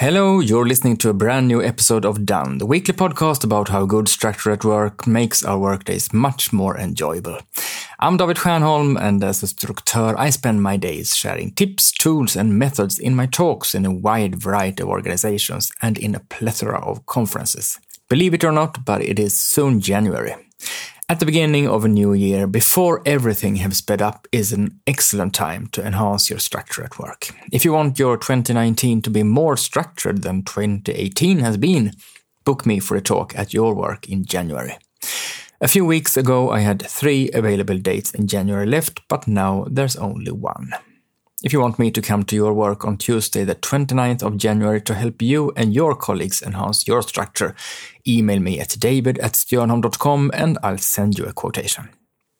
Hello, you're listening to a brand new episode of Done, the weekly podcast about how good structure at work makes our workdays much more enjoyable. I'm David Stjernholm, and as a structeur, I spend my days sharing tips, tools, and methods in my talks in a wide variety of organizations and in a plethora of conferences. Believe it or not, but it is soon January. At the beginning of a new year, before everything has sped up, is an excellent time to enhance your structure at work. If you want your 2019 to be more structured than 2018 has been, book me for a talk at your work in January. A few weeks ago, I had three available dates in January left, but now there's only one. If you want me to come to your work on Tuesday, the 29th of January, to help you and your colleagues enhance your structure, email me at david at stjernholm.com and I'll send you a quotation.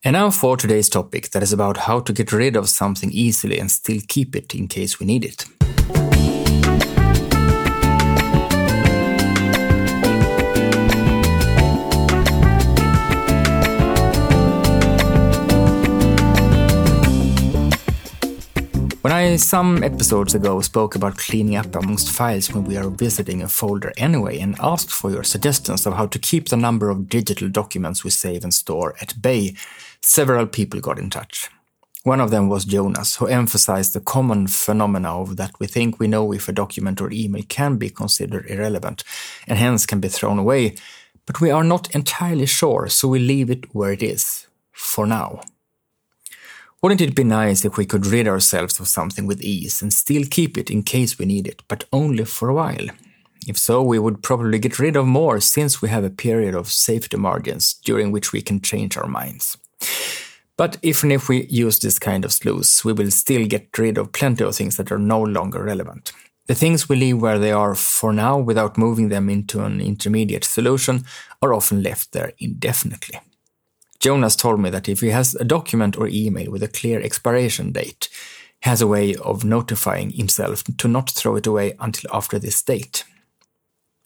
And now for today's topic that is about how to get rid of something easily and still keep it in case we need it. I some episodes ago spoke about cleaning up amongst files when we are visiting a folder anyway and asked for your suggestions of how to keep the number of digital documents we save and store at bay, several people got in touch. One of them was Jonas, who emphasized the common phenomena of that we think we know if a document or email can be considered irrelevant and hence can be thrown away, but we are not entirely sure, so we leave it where it is, for now. Wouldn't it be nice if we could rid ourselves of something with ease and still keep it in case we need it, but only for a while? If so, we would probably get rid of more since we have a period of safety margins during which we can change our minds. But even if we use this kind of sluice, we will still get rid of plenty of things that are no longer relevant. The things we leave where they are for now without moving them into an intermediate solution are often left there indefinitely. Jonas told me that if he has a document or email with a clear expiration date, he has a way of notifying himself to not throw it away until after this date.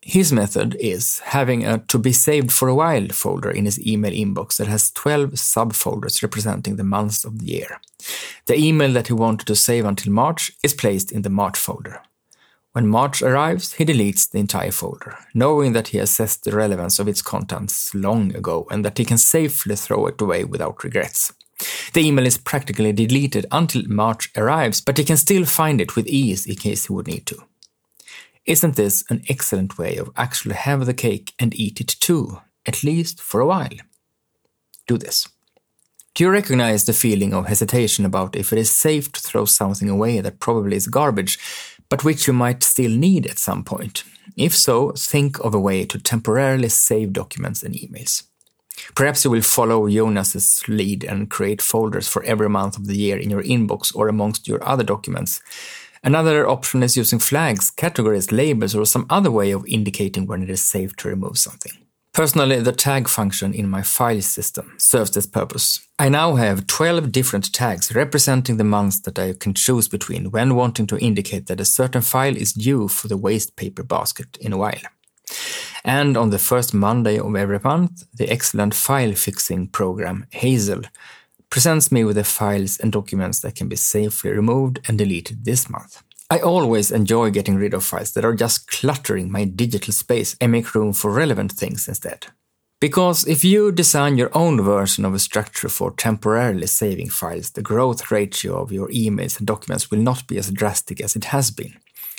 His method is having a to be saved for a while folder in his email inbox that has 12 subfolders representing the months of the year. The email that he wanted to save until March is placed in the March folder. When March arrives, he deletes the entire folder, knowing that he assessed the relevance of its contents long ago and that he can safely throw it away without regrets. The email is practically deleted until March arrives, but he can still find it with ease in case he would need to. Isn't this an excellent way of actually have the cake and eat it too, at least for a while? Do this. Do you recognize the feeling of hesitation about if it is safe to throw something away that probably is garbage but which you might still need at some point. If so, think of a way to temporarily save documents and emails. Perhaps you will follow Jonas's lead and create folders for every month of the year in your inbox or amongst your other documents. Another option is using flags, categories, labels, or some other way of indicating when it is safe to remove something. Personally, the tag function in my file system serves this purpose. I now have 12 different tags representing the months that I can choose between when wanting to indicate that a certain file is due for the waste paper basket in a while. And on the first Monday of every month, the excellent file fixing program Hazel presents me with the files and documents that can be safely removed and deleted this month. I always enjoy getting rid of files that are just cluttering my digital space and make room for relevant things instead. Because if you design your own version of a structure for temporarily saving files, the growth ratio of your emails and documents will not be as drastic as it has been.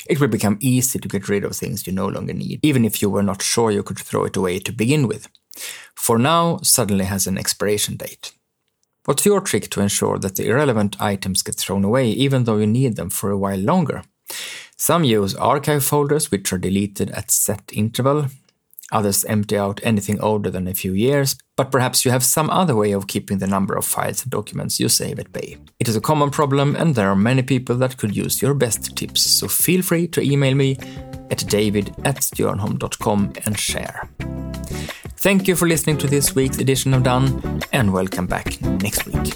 It will become easy to get rid of things you no longer need, even if you were not sure you could throw it away to begin with. For now suddenly has an expiration date. What's your trick to ensure that the irrelevant items get thrown away even though you need them for a while longer? Some use archive folders which are deleted at set interval. Others empty out anything older than a few years, but perhaps you have some other way of keeping the number of files and documents you save at bay. It is a common problem and there are many people that could use your best tips, so feel free to email me at david at and share. Thank you for listening to this week's edition of Done, and welcome back next week.